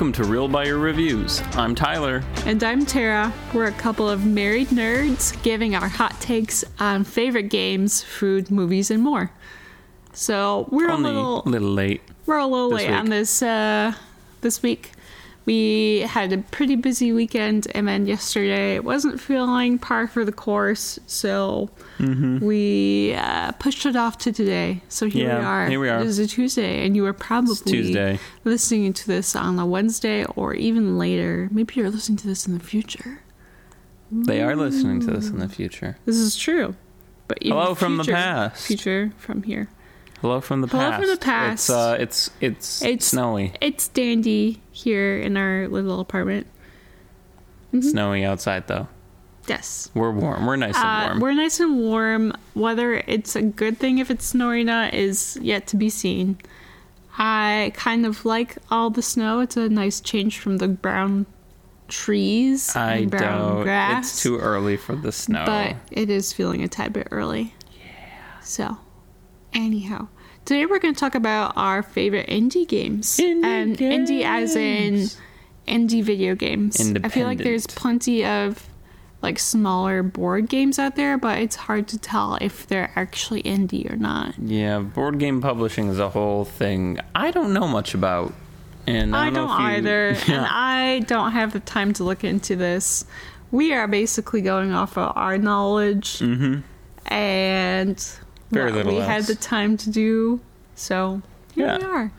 Welcome to Real Buyer Reviews. I'm Tyler. And I'm Tara. We're a couple of married nerds giving our hot takes on favorite games, food, movies, and more. So we're Only a little little late. we're a little late on this uh, this week. We had a pretty busy weekend, and then yesterday it wasn't feeling par for the course, so Mm-hmm. we uh, pushed it off to today. So here we are. here we are. It is a Tuesday, and you are probably Tuesday. listening to this on a Wednesday or even later. Maybe you're listening to this in the future. They are listening to this in the future. This is true. But even Hello from the past. Future from here. Hello from the Hello past. Hello from the past. It's uh, it's it's, It's- snowy. It's dandy here in our little apartment. Mm-hmm. Snowy outside though. Yes. We're warm. We're nice and Uh, warm. we're nice and warm. Whether it's a good thing if it's snowy or not is yet to be seen. I kind of like all the snow. It's a nice change from the brown trees I and brown don't. grass. It's too early for the snow. but it is feeling a tad bit early. Yeah. So, anyhow, today we're going to talk about our favorite indie games. Indie and indie as in indie video games. I feel like there's plenty of like smaller board games out there, but it's hard to tell if they're actually indie or not. yeah, board game publishing is a whole thing. I don't know much about. And I I don't, don't, you- either, Yeah. and I don't have the time to look into this. We are basically going off of our knowledge mm-hmm. and Very little we had the time to do. So here we are.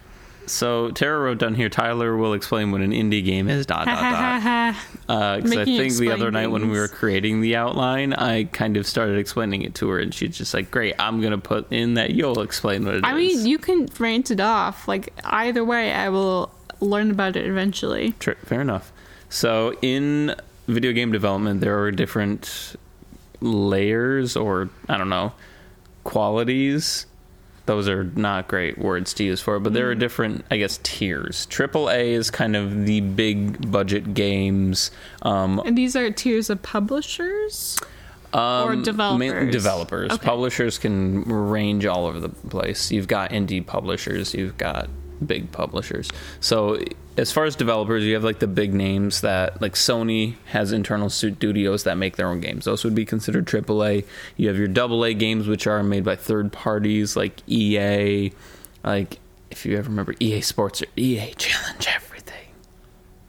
So Tara wrote down here. Tyler will explain what an indie game is. Dot dot dot. Uh, because I think the other night when we were creating the outline, I kind of started explaining it to her, and she's just like, "Great, I'm gonna put in that you'll explain what it is." I mean, you can rant it off. Like either way, I will learn about it eventually. Tr- fair enough. So in video game development, there are different layers, or I don't know, qualities. Those are not great words to use for it, but there are different, I guess, tiers. Triple A is kind of the big budget games. Um, And these are tiers of publishers. Or Um, developers? ma- developers. Okay. Publishers can range all over the place. You've got indie publishers, you've got big publishers. So as far as developers, you have like the big names that like Sony has internal studios that make their own games. Those would be considered AAA. You have your AA games, which are made by third parties like EA. Like if you ever remember EA Sports or EA Challenge Everything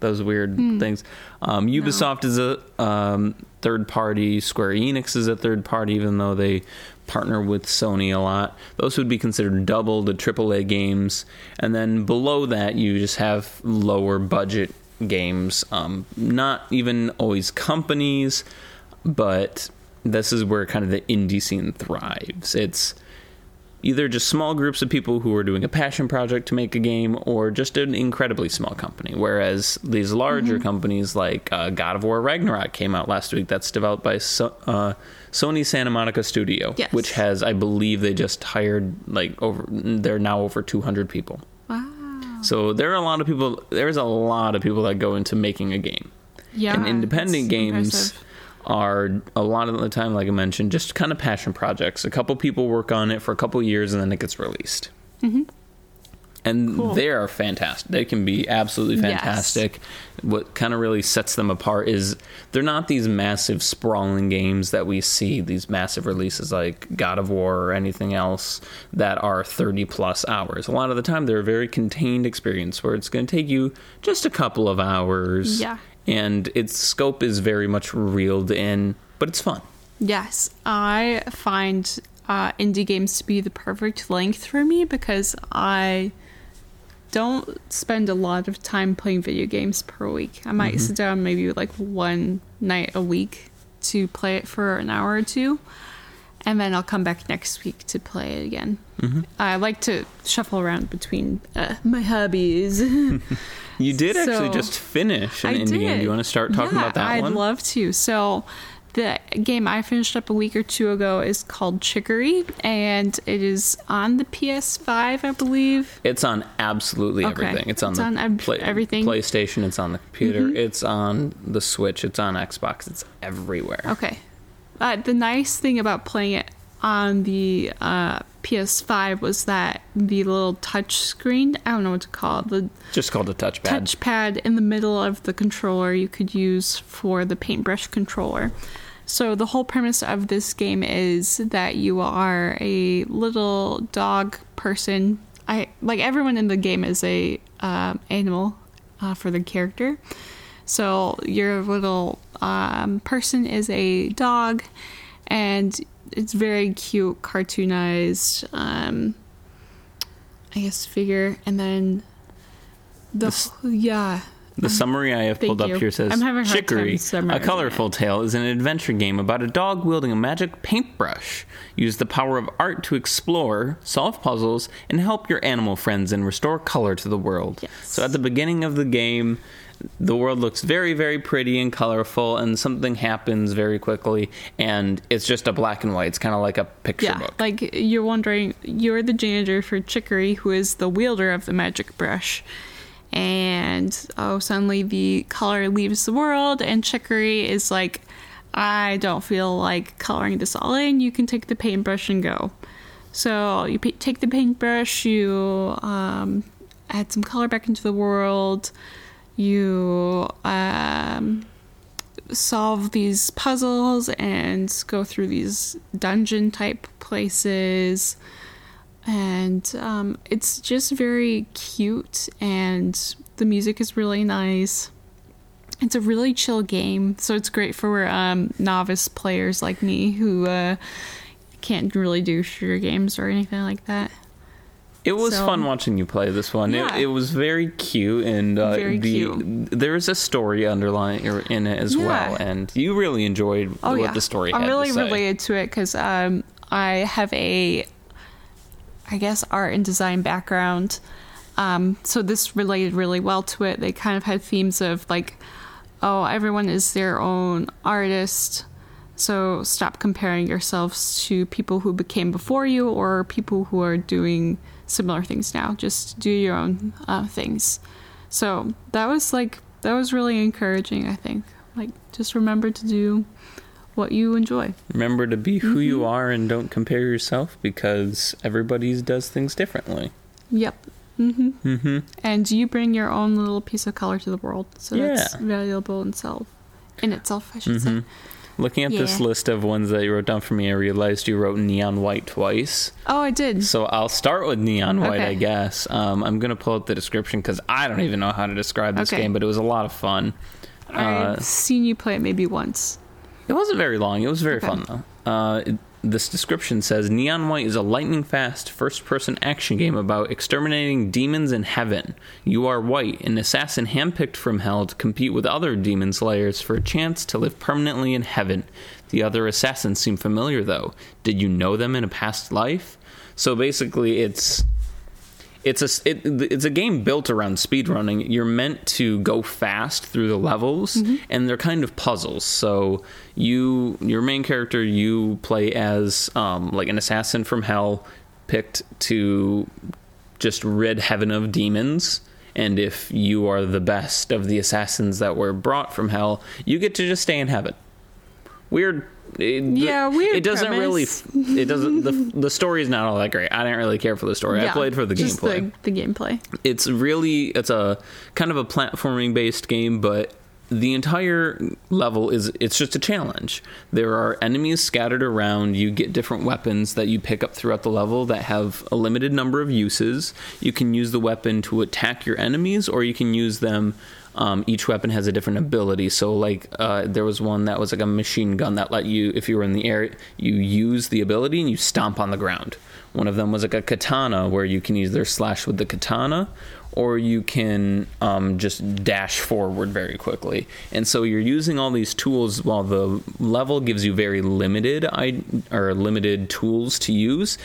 those weird Hmm. things. Um, Ubisoft is a um, third party. Square Enix is a third party, even though they partner with Sony a lot. Those would be considered double the AAA games. And then below that, you just have lower budget games. Um, not even always companies, but this is where kind of the indie scene thrives. It's either just small groups of people who are doing a passion project to make a game or just an incredibly small company whereas these larger Mm-hmm. companies like uh, god of war ragnarok came out last week that's developed by so- uh, sony santa monica studio Yes. which has i believe they just hired like over they're now over 200 people Wow. so there are a lot of people there's a lot of people that go into making a game Yeah. and independent games impressive. Are a lot of the time, like I mentioned, just kind of passion projects. A couple people work on it for a couple years and then it gets released. Mm-hmm. And Cool. they are fantastic. They can be absolutely Yes. fantastic. What kind of really sets them apart is they're not these massive, sprawling games that we see, these massive releases like God of War or anything else that are 30 plus hours. A lot of the time, they're a very contained experience where it's going to take you just a couple of hours Yeah. And its scope is very much reeled in, but it's fun. Yes, I find uh, indie games to be the perfect length for me because I don't spend a lot of time playing video games per week. I might sit down maybe like one night a week to play it for an hour or two, and then I'll come back next week to play it again. I like to shuffle around between uh, my hobbies. You did actually just finish an I indie did. game. Do you want to start talking Yeah, about that I'd one? love to. So, the game I finished up a week or two ago is called Chicory, and it is on the PS5, I believe. it's on absolutely Okay. everything. It's on It's the on ev- everything? Mm-hmm. PlayStation. It's on the computer. It's on the Switch. It's on Xbox. It's everywhere. Okay. Uh, the nice thing about playing it on the uh, PS5 was that the little touch screen, I don't know what to call it, the Just called a touchpad. touchpad in the middle of the controller you could use for the paintbrush controller. So the whole premise of this game is that you are a little dog person. I like everyone in the game is a um, animal uh, for the character. So you're a little um, person is a dog, and it's very cute, cartoonized. Um, I guess figure, and then the This- yeah. The summary I have Thank pulled you. up here says I'm having a hard Chicory, a colorful tale, is an adventure game about a dog wielding a magic paintbrush. Use the power of art to explore, solve puzzles, and help your animal friends and restore color to the world. Yes. So at the beginning of the game, the world looks very, very pretty and colorful, and something happens very quickly, and it's just a black and white. It's kind of like a picture Yeah, book. like you're wondering, you're the janitor for Chicory, who is the wielder of the magic brush. And oh, suddenly the color leaves the world, and Chicory is like, I don't feel like coloring this all in. You can take the paintbrush and go. So you pa take the paintbrush, you um, add some color back into the world, you um, solve these puzzles and go through these dungeon type places. And um, it's just very cute and the music is really nice. It's a really chill game so it's great for um, novice players like me who uh, can't really do shooter games or anything like that It was So- fun watching you play this one. Yeah. It, it was very cute, and uh, Very the cute. there is a story underlying in it as Yeah. well, and you really enjoyed oh what yeah the story i'm had really to say. related to it because um, i have a i guess art and design background um, so this related really well to it they kind of had themes of like oh everyone is their own artist so stop comparing yourselves to people who became before you or people who are doing similar things now just do your own uh, things so that was like that was really encouraging i think like just remember to do what you enjoy Remember to be who Mm-hmm. you are and don't compare yourself because everybody does things differently. Yep. hmm hmm And you bring your own little piece of color to the world, so that's valuable in itself. In itself, I should say. Looking at this list of ones that you wrote down for me, I realized you wrote neon white twice. Oh, I did. So I'll start with neon white, Okay. I guess. Um, I'm gonna pull up the description because I don't even know how to describe this Okay. game, but it was a lot of fun. Uh, I've seen you play it maybe once. It wasn't very long. It was very Okay. fun though. Uh, it- this description says Neon White is a lightning fast first person action game about exterminating demons in heaven. You are White, an assassin handpicked from hell to compete with other demon slayers for a chance to live permanently in heaven. The other assassins seem familiar though. Did you know them in a past life? So basically, it's it's a it, it's a game built around speedrunning. You're meant to go fast through the levels, and they're kind of puzzles. So you your main character you play as um, like an assassin from hell, picked to just rid heaven of demons. And if you are the best of the assassins that were brought from hell, you get to just stay in heaven. Weird. It, Yeah, weird It doesn't premise. really. It doesn't. The the story is not all that great. I didn't really care for the story. I played for the just gameplay The, the gameplay. it's really it's a kind of a platforming based game but the entire level is it's just a challenge there are enemies scattered around you get different weapons that you pick up throughout the level that have a limited number of uses you can use the weapon to attack your enemies or you can use them um, each weapon has a different ability so like uh, there was one that was like a machine gun that let you if you were in the air you use the ability and you stomp on the ground one of them was like a katana where you can either slash with the katana or you can um, just dash forward very quickly. And so you're using all these tools while the level gives you very limited I, or limited tools to use.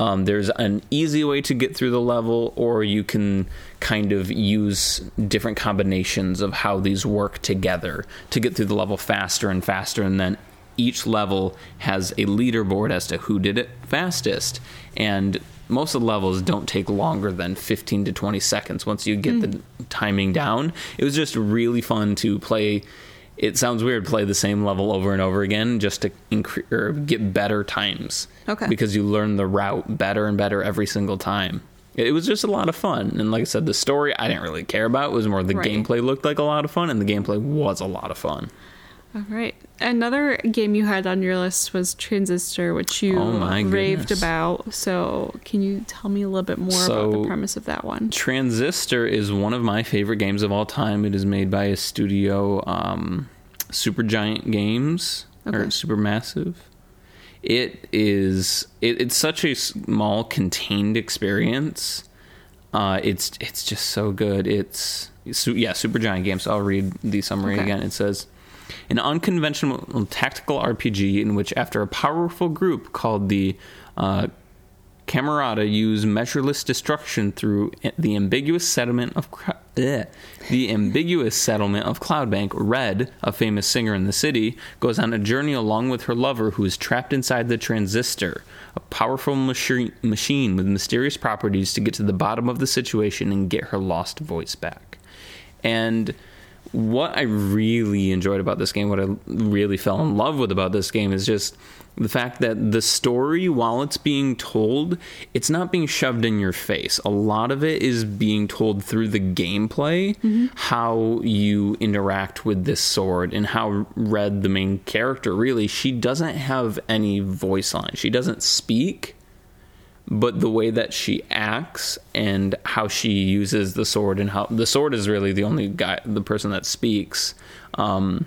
Um, there's an easy way to get through the level, or you can kind of use different combinations of how these work together to get through the level faster and faster, and then each level has a leaderboard as to who did it fastest. And most of the levels don't take longer than 15 to 20 seconds once you get the timing down. It was just really fun to play. It sounds weird play the same level over and over again just to incre- or get better times. Okay. Because you learn the route better and better every single time. It was just a lot of fun, and like I said, the story I didn't really care about. It was more the Right. gameplay looked like a lot of fun, and the gameplay was a lot of fun. All right. Another game you had on your list was Transistor, which you Oh raved goodness. about. So, can you tell me a little bit more about the premise of that one? Transistor is one of my favorite games of all time. It is made by a studio, um, Supergiant Games or Okay. Supermassive. It is. It, it's such a small, contained experience. Uh, it's it's just so good. It's su- yeah, Supergiant Games. I'll read the summary Okay. again. It says. An unconventional tactical RPG in which, after a powerful group called the uh, Camerata use measureless destruction through the ambiguous settlement of Cro- eh, the ambiguous settlement of Cloudbank. Red, a famous singer in the city, goes on a journey along with her lover, who is trapped inside the transistor, a powerful machi- machine with mysterious properties, to get to the bottom of the situation and get her lost voice back. And what I really enjoyed about this game, what I really fell in love with about this game, is just the fact that the story, while it's being told, it's not being shoved in your face. A lot of it is being told through the gameplay, mm-hmm. how you interact with this sword, and how Red, the main character, really, she doesn't have any voice line. She doesn't speak but the way that she acts and how she uses the sword and how the sword is really the only guy the person that speaks um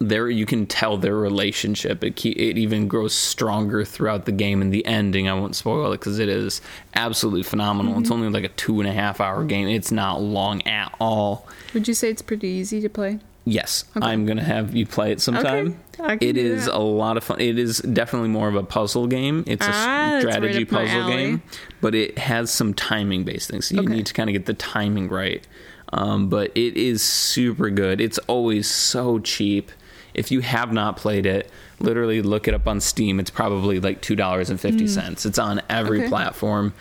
there you can tell their relationship. It ke- it even grows stronger throughout the game and the ending. I won't spoil it because it is absolutely phenomenal. It's only like a two and a half hour game. It's not long at all. Would you say it's pretty easy to play? Yes, I'm gonna have you play it sometime. Can It is that. a lot of fun. It is definitely more of a puzzle game. It's a Ah, right strategy my puzzle game, but it has some timing based things. So you Okay. need to kind of get the timing right. Um, but it is super good. It's always so cheap. If you have not played it, literally look it up on Steam. It's probably like two dollars and fifty cents. It's on every Hmm. Okay. platform.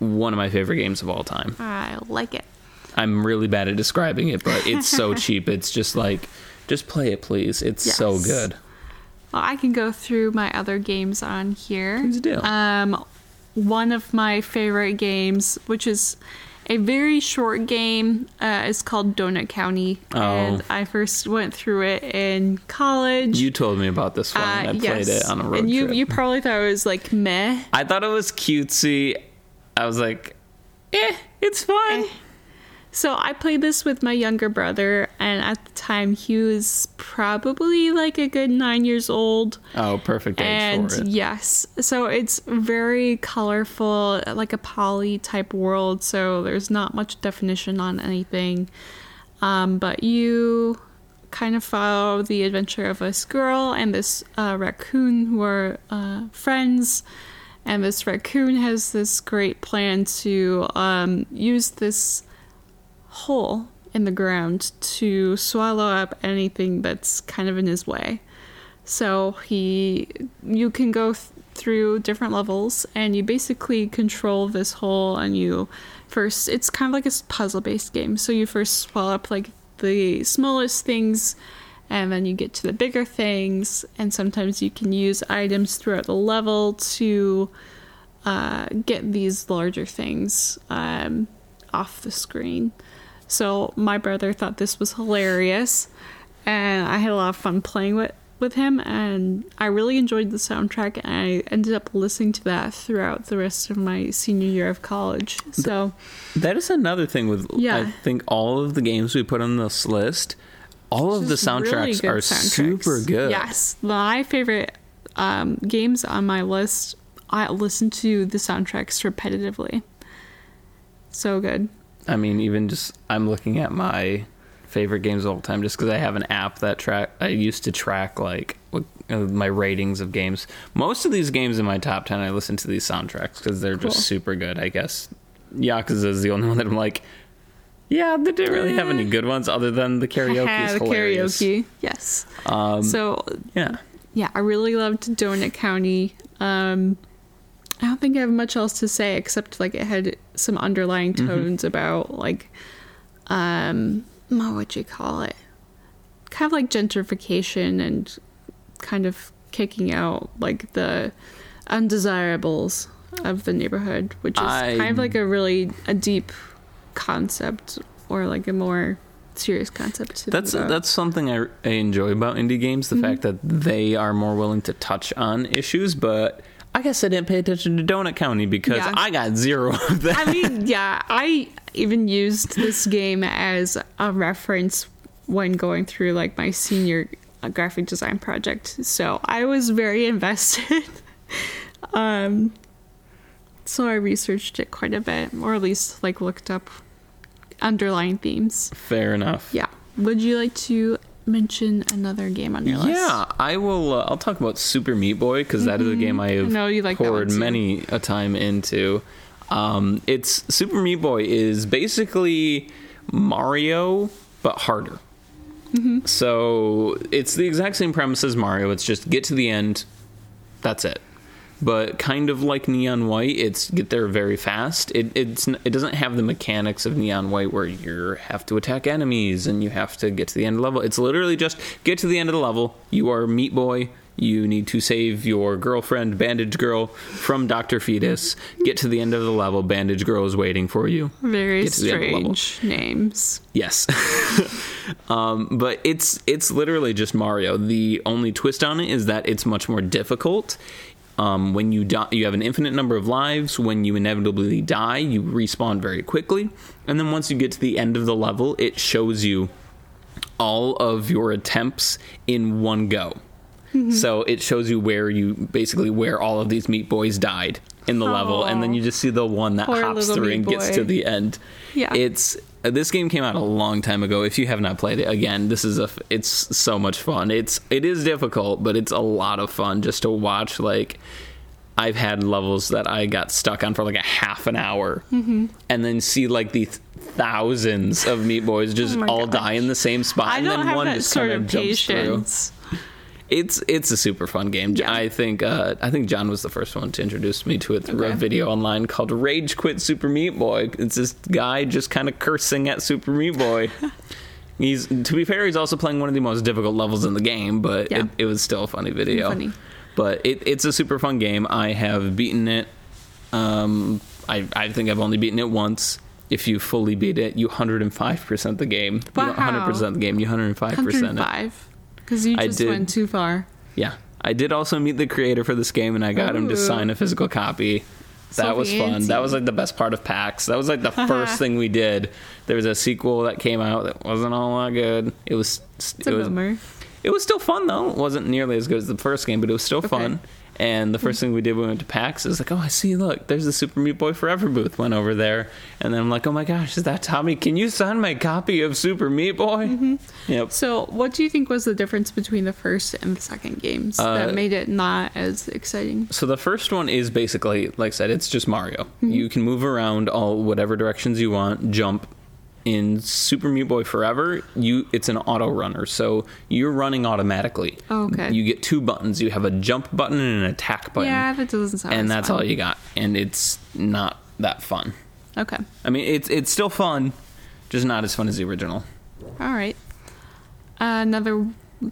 One of my favorite games of all time. I like it. I'm really bad at describing it, but it's so cheap. It's just like, just play it, please. It's so good. Well, I can go through my other games on here. Please do. Um, one of my favorite games, which is a very short game, uh, is called Donut County, Oh. and I first went through it in college. You told me about this one. Uh, I played yes. it on a road and you trip. you probably thought it was like meh. I thought it was cutesy. I was like, eh, it's fun. Eh. So I played this with my younger brother, and at the time he was probably like a good nine years old. Oh, perfect age and for it. yes so it's very colorful like a poly type world so there's not much definition on anything um, but you kind of follow the adventure of this girl and this uh, raccoon who are uh, friends and this raccoon has this great plan to um, use this hole in the ground to swallow up anything that's kind of in his way so he, you can go th- through different levels, and you basically control this hole. And you first, it's kind of like a puzzle-based game. So you first swallow up like the smallest things, and then you get to the bigger things. And sometimes you can use items throughout the level to uh, get these larger things um, off the screen. So my brother thought this was hilarious, and I had a lot of fun playing with with him. And I really enjoyed the soundtrack, and I ended up listening to that throughout the rest of my senior year of college. So That is another thing with, Yeah. I think, all of the games we put on this list, all of the just really soundtracks are soundtracks. super good. Yes, my favorite um, games on my list. I listen to the soundtracks repetitively. So good. I mean, even just, I'm looking at my favorite games of all time just because I have an app that track, I used to track like what, uh, my ratings of games. Most of these games in my top 10, I listen to these soundtracks because they're Cool. just super good, I guess. Yakuza is the only one that I'm like, yeah, they didn't really have any good ones other than the karaoke. The hilarious. karaoke. Yes. Um, so yeah. yeah, I really loved Donut County. Um, I don't think I have much else to say except like it had some underlying Mm-hmm. tones about like, um, what would you call it? kind of like gentrification and kind of kicking out like the undesirables of the neighborhood, which is I- kind of like a really a deep concept or like a more serious concept. to That's that's something I, I enjoy about indie games. The fact that they are more willing to touch on issues, but I guess I didn't pay attention to Donut County because Yeah. I got zero of that. I mean, yeah, I even used this game as a reference when going through like my senior graphic design project. So I was very invested. um, so I researched it quite a bit, or at least like looked up underlying themes. Fair enough. Yeah. Would you like to mention another game on your list? Yeah, I will. Uh, I'll talk about Super Meat Boy because is a game I have know you like poured many a time into. Um, it's Super Meat Boy is basically Mario but harder. Mm-hmm. So it's the exact same premise as Mario. It's just get to the end. That's it. But kind of like Neon White, it's get there very fast. It it's it doesn't have the mechanics of Neon White where you have to attack enemies and you have to get to the end of the level. It's literally just get to the end of the level. You are Meat Boy. You need to save your girlfriend, Bandage Girl, from Doctor Fetus. Get to the end of the level. Bandage Girl is waiting for you. Very Get to the end of the level. strange names. Yes. um, but it's it's literally just Mario. The only twist on it is that it's much more difficult. Um, when you die, you have an infinite number of lives. When you inevitably die, you respawn very quickly. And then once you get to the end of the level, it shows you all of your attempts in one go. So it shows you where you basically where all of these meat boys died in the level, and then you just see the one that Poor hops through and gets to the end. Yeah. it's uh, this game came out a long time ago. If you have not played it, again, this is a f- it's so much fun. It's it is difficult, but it's a lot of fun just to watch. Like I've had levels that I got stuck on for like a half an hour, Mm-hmm. and then see like the th- thousands of meat boys just Oh all gosh. die in the same spot, I and then one just sort kind of of jumps through. It's it's a super fun game. Yeah. I think uh, I think John was the first one to introduce me to it through a video online called Rage Quit Super Meat Boy. It's this guy just kind of cursing at Super Meat Boy. he's to be fair, he's also playing one of the most difficult levels in the game, but Yeah. it, it was still a funny video. Funny. But it, it's a super fun game. I have beaten it. Um, I I think I've only beaten it once. If you fully beat it, you 105% the game. You Wow. 100% the game. You 105% it. 105. Because you I just did. went too far. Yeah, I did also meet the creator for this game, and I got him to sign a physical copy. That was fun. That was like the best part of PAX. That was like the first thing we did. There was a sequel that came out that wasn't all that good. It was It's it a was bummer. it was still fun though. It wasn't nearly as good as the first game, but it was still fun. And the first thing we did when we went to PAX is like, oh, I see, look, there's the Super Meat Boy Forever booth. Went over there, and then I'm like, oh my gosh, is that Tommy? Can you sign my copy of Super Meat Boy? Mm-hmm. Yep. So, what do you think was the difference between the first and the second games Uh, that made it not as exciting? So the first one is basically, like I said, it's just Mario. You can move around all whatever directions you want, jump. In Super Meat Boy Forever, you it's an auto runner, so you're running automatically. Oh, okay. You get two buttons. You have a jump button and an attack button, Yeah, that doesn't sound. and that's fun. all you got. And it's not that fun. Okay. I mean, it's it's still fun, just not as fun as the original. All right. Another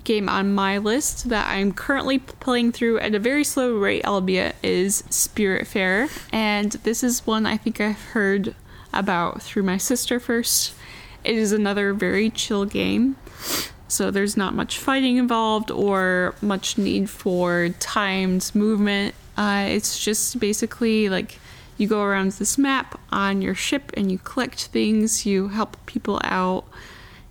game on my list that I'm currently playing through at a very slow rate, albeit, is Spiritfarer. And this is one I think I've heard about through my sister first. It is another very chill game. So there's not much fighting involved or much need for timed movement. Uh, it's just basically like you go around this map on your ship and you collect things, you help people out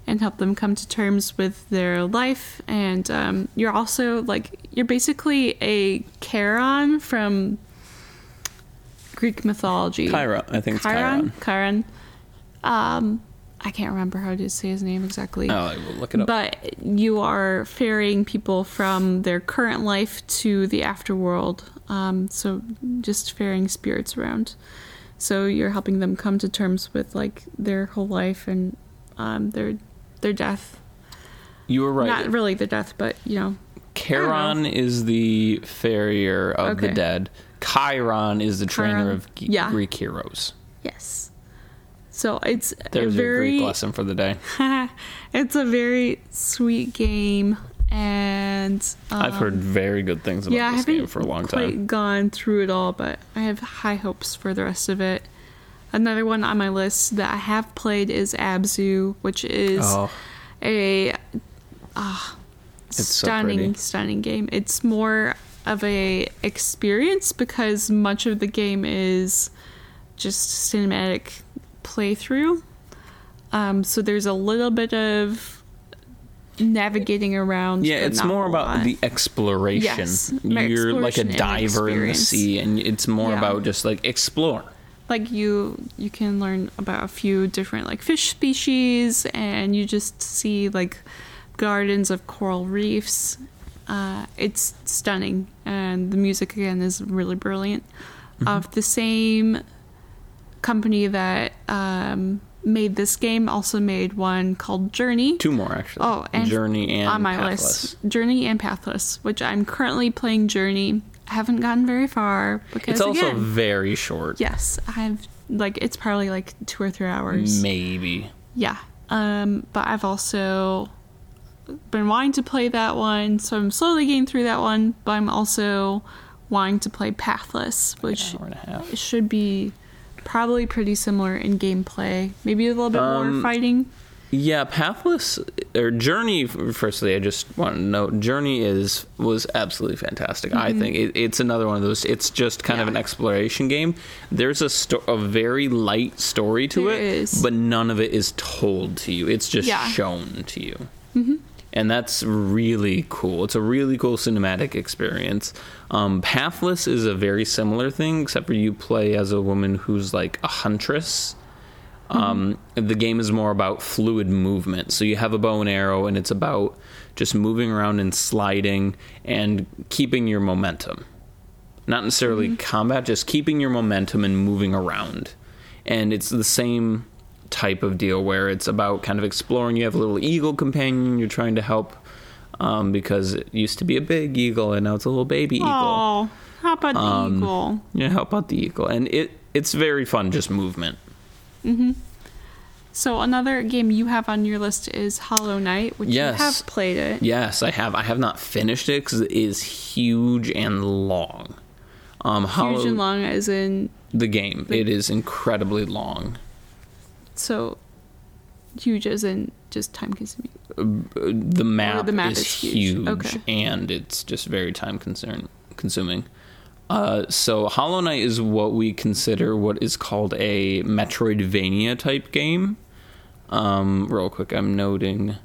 and help them come to terms with their life. And um, you're also like, you're basically a Charon from Greek mythology. Chiron, I think it's Chiron? Chiron. Um, I can't remember how to say his name exactly. Oh, I will look it up. But you are ferrying people from their current life to the afterworld. Um, so just ferrying spirits around. So you're helping them come to terms with like their whole life and um, their their death. you were right. Not really their death, but you know. Charon is the farrier of the Okay. dead. Chiron is the trainer Chiron. of Yeah. Greek heroes. Yes. So it's There's a very Greek lesson for the day. it's a very sweet game, and um, I've heard very good things about yeah, this game for a long quite time. gone through it all, but I have high hopes for the rest of it. Another one on my list that I have played is Abzu, which is Oh, a ah, It's so stunning, stunning game. It's more of a experience because much of the game is just cinematic playthrough. Um, so there's a little bit of navigating around. yeah, it's more about the exploration. Yes, You're like a diver in the sea, and it's more Yeah. about just like explore. like you you can learn about a few different like fish species and you just see like gardens of coral reefs uh, it's stunning and the music again is really brilliant of the same company that um, made this game also made one called journey Two more actually. Oh, and Journey and on my Pathless. list journey and pathless which i'm currently playing journey i haven't gotten very far because It's also again, very short. Yes, I've like it's probably like two or three hours. Maybe. Yeah. Um, but I've also been wanting to play that one, so I'm slowly getting through that one. But I'm also wanting to play Pathless, which Hour and a half. should be probably pretty similar in gameplay. Maybe a little bit Um, more fighting. Yeah, Pathless or Journey. Firstly, I just want to note Journey is was absolutely fantastic. I think it, it's another one of those. It's just kind of Mm-hmm. An exploration game. There's a sto- a very light story to There it, is. but none of it is told to you. It's just Yeah. shown to you. And that's really cool. It's a really cool cinematic experience. Um, Pathless is a very similar thing, except for you play as a woman who's like a huntress. Um, the game is more about fluid movement. So you have a bow and arrow, and it's about just moving around and sliding and keeping your momentum. Not necessarily combat, just keeping your momentum and moving around. And it's the same type of deal where it's about kind of exploring. You have a little eagle companion you're trying to help um, because it used to be a big eagle and now it's a little baby eagle. Oh, how about the Um, eagle? Yeah, help out the eagle, and it it's very fun, just movement. Hmm. So another game you have on your list is Hollow Knight, which Yes. you have played it. Yes, I have. I have not finished it because it is huge and long. Um, Hollow, Huge and long, as in the game. It is incredibly long. So huge, as in just time consuming. The map, the map is, is huge. huge, Okay. and it's just very time concern consuming. Uh, so Hollow Knight is what we consider what is called a Metroidvania type game. Um, real quick, I'm noting.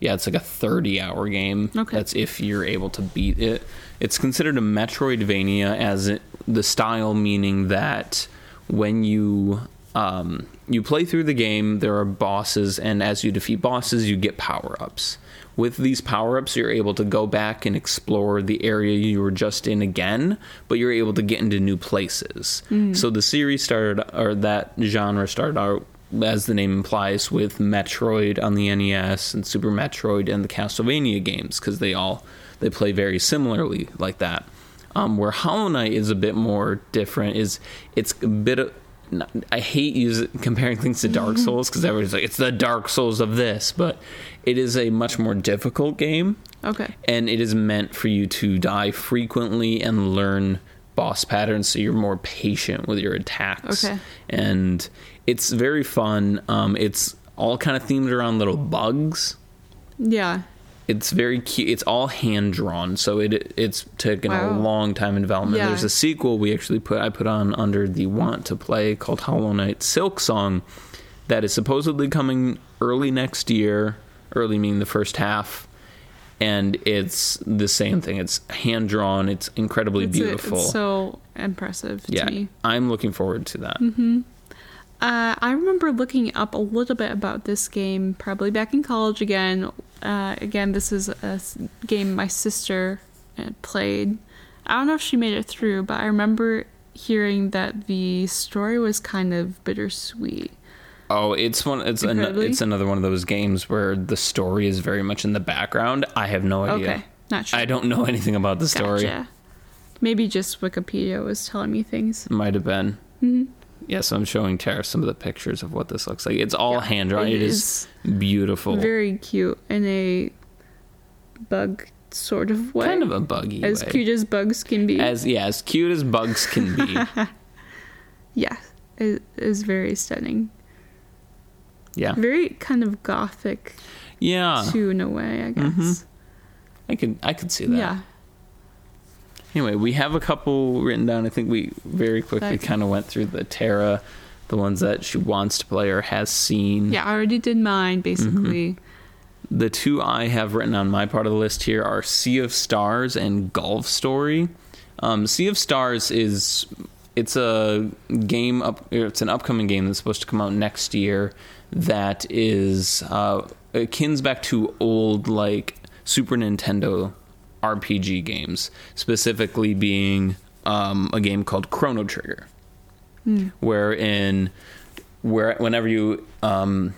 Yeah, it's like a 30 hour game. Okay. That's if you're able to beat it. It's considered a Metroidvania as it, the style, meaning that when you um, you play through the game, there are bosses, and as you defeat bosses, you get power ups. With these power ups, you're able to go back and explore the area you were just in again, but you're able to get into new places. So the series started, or that genre started out, as the name implies, with Metroid on the NES and Super Metroid and the Castlevania games, because they all they play very similarly like that. Um, where Hollow Knight is a bit more different. Is it's a bit I hate using comparing things to Dark Souls because everybody's like it's the Dark Souls of this, but it is a much more difficult game, Okay. and it is meant for you to die frequently and learn boss patterns, so you're more patient with your attacks. Okay. and it's very fun. Um, it's all kind of themed around little bugs Yeah. It's very cute. It's all hand drawn, so it it's taken a long time in development. Yeah. There's a sequel we actually put I put on under the want to play called Hollow Knight Silksong that is supposedly coming early next year. Early meaning the first half, and it's the same thing. It's hand drawn. It's incredibly It's, beautiful. it's so impressive to yeah, me. I'm looking forward to that. Mm-hmm. Uh, I remember looking up a little bit about this game, probably back in college again. Uh, again, this is a game my sister uh, played. I don't know if she made it through, but I remember hearing that the story was kind of bittersweet. Oh, it's one. It's an, it's another one of those games where the story is very much in the background. I have no idea. Okay, not sure. I don't know anything about the story. Gotcha. Maybe just Wikipedia was telling me things. Might have been. Yeah, so I'm showing Tara some of the pictures of what this looks like. It's all Yeah, hand drawn. it It is beautiful. Very cute in a bug sort of way. kind of a buggy as way. cute as bugs can be. as yeah, as cute as bugs can be. yeah, it is very stunning. yeah. Very kind of gothic Yeah. too, in a way, I mm-hmm. guess. I could I could see that. Yeah. Anyway, we have a couple written down. I think we very quickly Okay. kind of went through the Tara, the ones that she wants to play or has seen. Yeah, I already did mine, basically. The two I have written on my part of the list here are Sea of Stars and Golf Story. Um, sea of Stars is it's a game up it's an upcoming game that's supposed to come out next year that is uh, it kins back to old like Super Nintendo RPG games, specifically being um, a game called Chrono Trigger, wherein where whenever you um,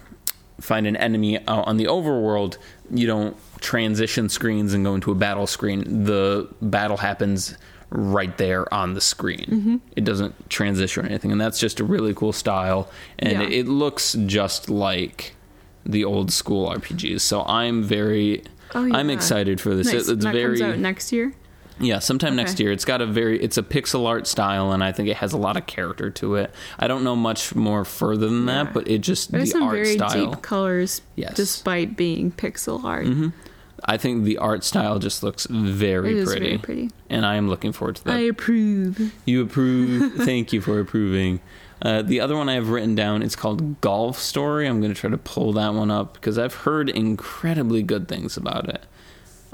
find an enemy out on the overworld, you don't transition screens and go into a battle screen. The battle happens right there on the screen. It doesn't transition or anything, and that's just a really cool style, and Yeah. it, it looks just like the old school RPGs. So I'm very. Oh, I'm excited for this. Nice. It- It's very comes out next year. yeah, sometime Okay. next year. It's got a very it's a pixel art style and I think it has a lot of character to it. I don't know much more further than Yeah. that, but it just There's the art very style. deep colors, Yes. Mm-hmm. despite being pixel art. I think the art style just looks very It is pretty. very pretty. And I am looking forward to that. I approve. you approve. Thank you for approving. Uh, the other one I have written down is called Golf Story. I'm going to try to pull that one up because I've heard incredibly good things about it.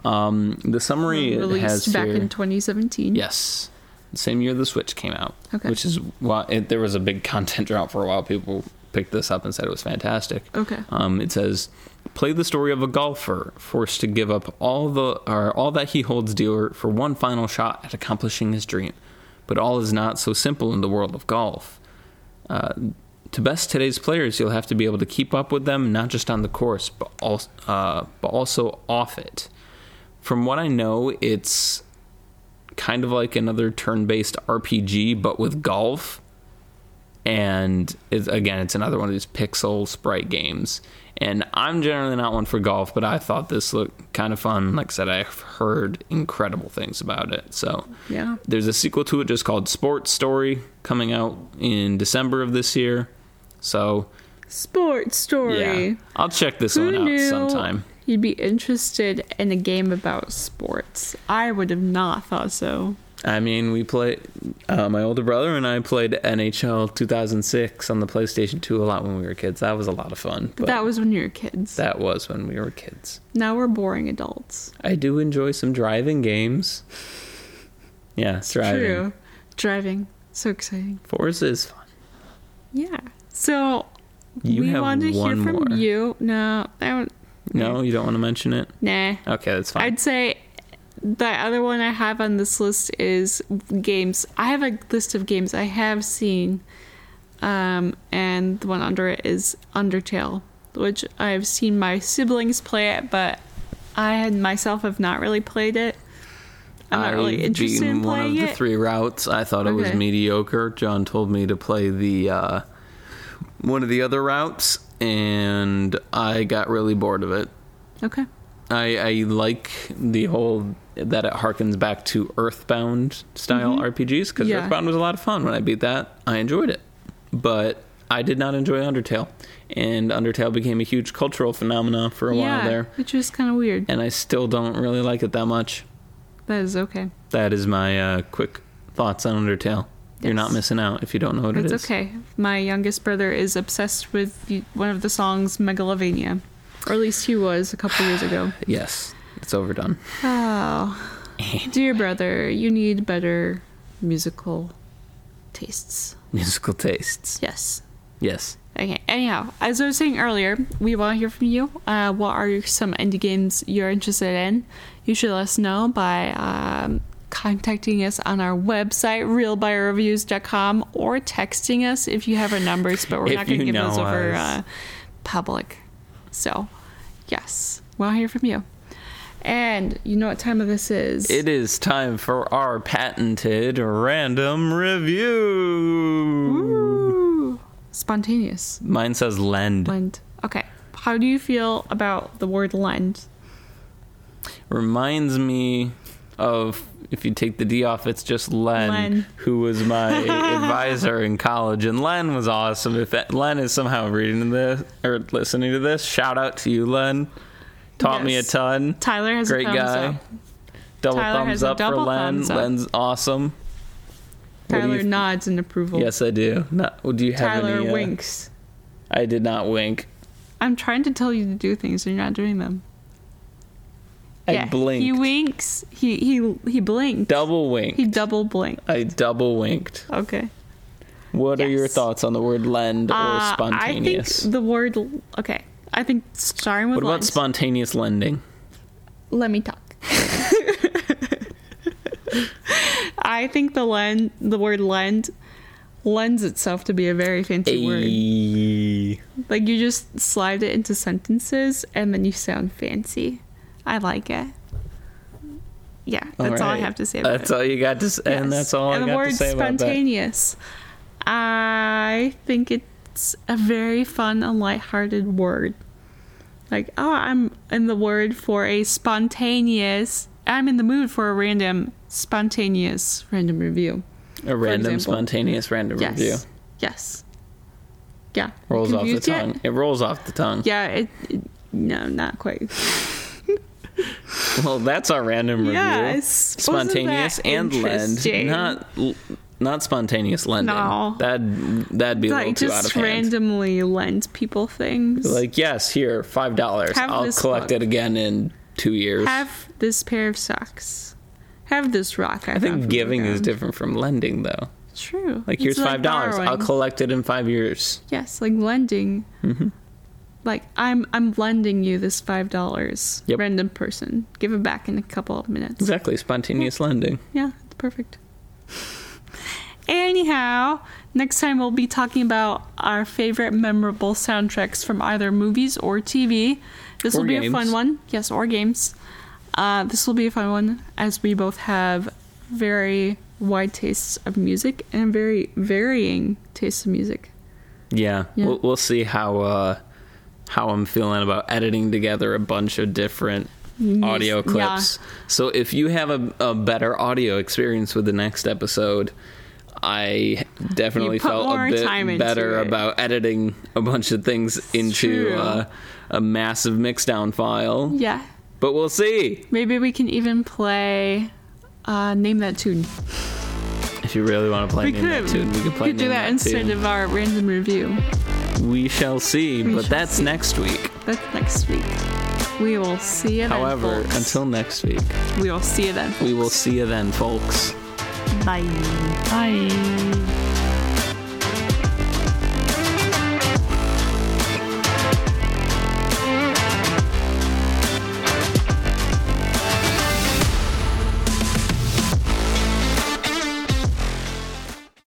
Um, the summary it Released has back here, in 2017. Yes. Same year the Switch came out. Okay. Which is why it, there was a big content drought for a while. People picked this up and said it was fantastic. Okay. Um, it says, play the story of a golfer forced to give up all the or all that he holds dear for one final shot at accomplishing his dream. But all is not so simple in the world of golf. Uh, to best today's players, you'll have to be able to keep up with them, not just on the course, but also, uh, but also off it. From what I know, it's kind of like another turn-based RPG, but with golf. And it's, again, it's another one of these pixel sprite games. And I'm generally not one for golf, but I thought this looked kind of fun. Like I said, I've heard incredible things about it. So Yeah. there's a sequel to it just called Sports Story coming out in December of this year. So Sports story. yeah, I'll check this Who one out knew sometime. You'd be interested in a game about sports. I would have not thought so. I mean, we play. Uh, my older brother and I played NHL 2006 on the PlayStation 2 a lot when we were kids. That was a lot of fun. But that was when you were kids. that was when we were kids. now we're boring adults. I do enjoy some driving games. Yeah, driving. True. Driving. So exciting. Forza is fun. Yeah. So You we want to hear from more. you. No, I don't. No, you don't want to mention it. Nah. Okay, that's fine. I'd say the other one I have on this list is games. I have a list of games I have seen, um, and the one under it is Undertale, which I've seen my siblings play it, but I myself have not really played it. I'm not really I've interested in one of the it. three routes. I thought it was mediocre. John told me to play the uh, one of the other routes, and I got really bored of it. Okay. I, I like the whole that it harkens back to Earthbound style RPGs because Mm-hmm. Yeah. Earthbound was a lot of fun. When I beat that, I enjoyed it, but I did not enjoy Undertale, and Undertale became a huge cultural phenomenon for a yeah, while there, which was kind of weird. and I still don't really like it that much. That is okay. That is my uh, quick thoughts on Undertale. You're not missing out if you don't know what it That's is. okay. My youngest brother is obsessed with one of the songs Megalovania, or at least he was a couple years ago. Yes, it's overdone. Oh, dear brother, you need better musical tastes. Musical tastes. Yes. Yes. Okay. Anyhow, as I was saying earlier, we want to hear from you. Uh, what are some indie games you're interested in? You should let us know by um, contacting us on our website, realbuyerreviews.com, or texting us if you have our numbers, but we're not going to give those know over uh, public. So, yes, we'll hear from you. And you know what time of this is? It is time for our patented random review. Ooh. Spontaneous. Mine says lend. Lend. Okay. How do you feel about the word lend? Reminds me of if you take the D off, it's just Len, Len. who was my advisor in college, and Len was awesome. If that, Len is somehow reading this or listening to this, shout out to you, Len. Taught me a ton. Tyler has Great guy. up. Double Tyler thumbs up for double Len. thumbs up. Len's awesome. Tyler nods in approval. Yes, I do. Not, do you have Tyler any? uh, winks. I did not wink. I'm trying to tell you to do things and you're not doing them. I yeah, blinked. He winks. He he he blinked. double winked. He double blinked. I double winked. Okay. What are your thoughts on the word lend or Uh, spontaneous? I think the word okay. I think starting with what about spontaneous lending? Let me talk. I think the lend the word lend lends itself to be a very fancy word. Like you just slide it into sentences and then you sound fancy. I like it. Yeah, that's all I have to say about That's it. all you got to say, and that's all and I the got word to say about that. Word spontaneous. I think it's a very fun and lighthearted word. Like, oh, I'm in the word for a spontaneous. I'm in the mood for a random spontaneous random review. A random, spontaneous random Yes. review Yes. Yeah. rolls off the yet? tongue. It rolls off the tongue. Yeah. It, it- no, not quite. Well, that's our random review. Yes. Spontaneous and lend, not not spontaneous lending. No. That'd that'd be a little like too out of just hand. randomly lend people things. Like, yes, here, five dollars. I'll collect book. it again in two years. have this pair of socks. Have this rock. I, I think giving is different from lending, though. True. Like, It's here's five dollars. I'll collect it in five years. Yes, like lending. Mm-hmm. Like I'm, I'm lending you this five dollars. Yep. Random person. Give it back in a couple of minutes. Exactly, spontaneous lending. Yeah, it's perfect. Anyhow, next time we'll be talking about our favorite memorable soundtracks from either movies or TV. This Or will be a fun one. Yes, or games. Uh, this will be a fun one as we both have very wide tastes of music and very varying tastes of music. Yeah, Yeah. We'll, we'll see how uh, how I'm feeling about editing together a bunch of different audio yeah. clips. So if you have a, a better audio experience with the next episode, I definitely felt a bit better about editing a bunch of things into true. uh, a massive mixdown file. Yeah. But we'll see. Maybe we can even play uh, Name That Tune. If you really want to play We Name could. That Tune, we can play could do Name that instead Tune. of our random review. We shall see, We but shall that's see. next week. That's next week. We will see you then. However, folks. until next week, we will see you then. we will see you then, folks. Bye. Bye.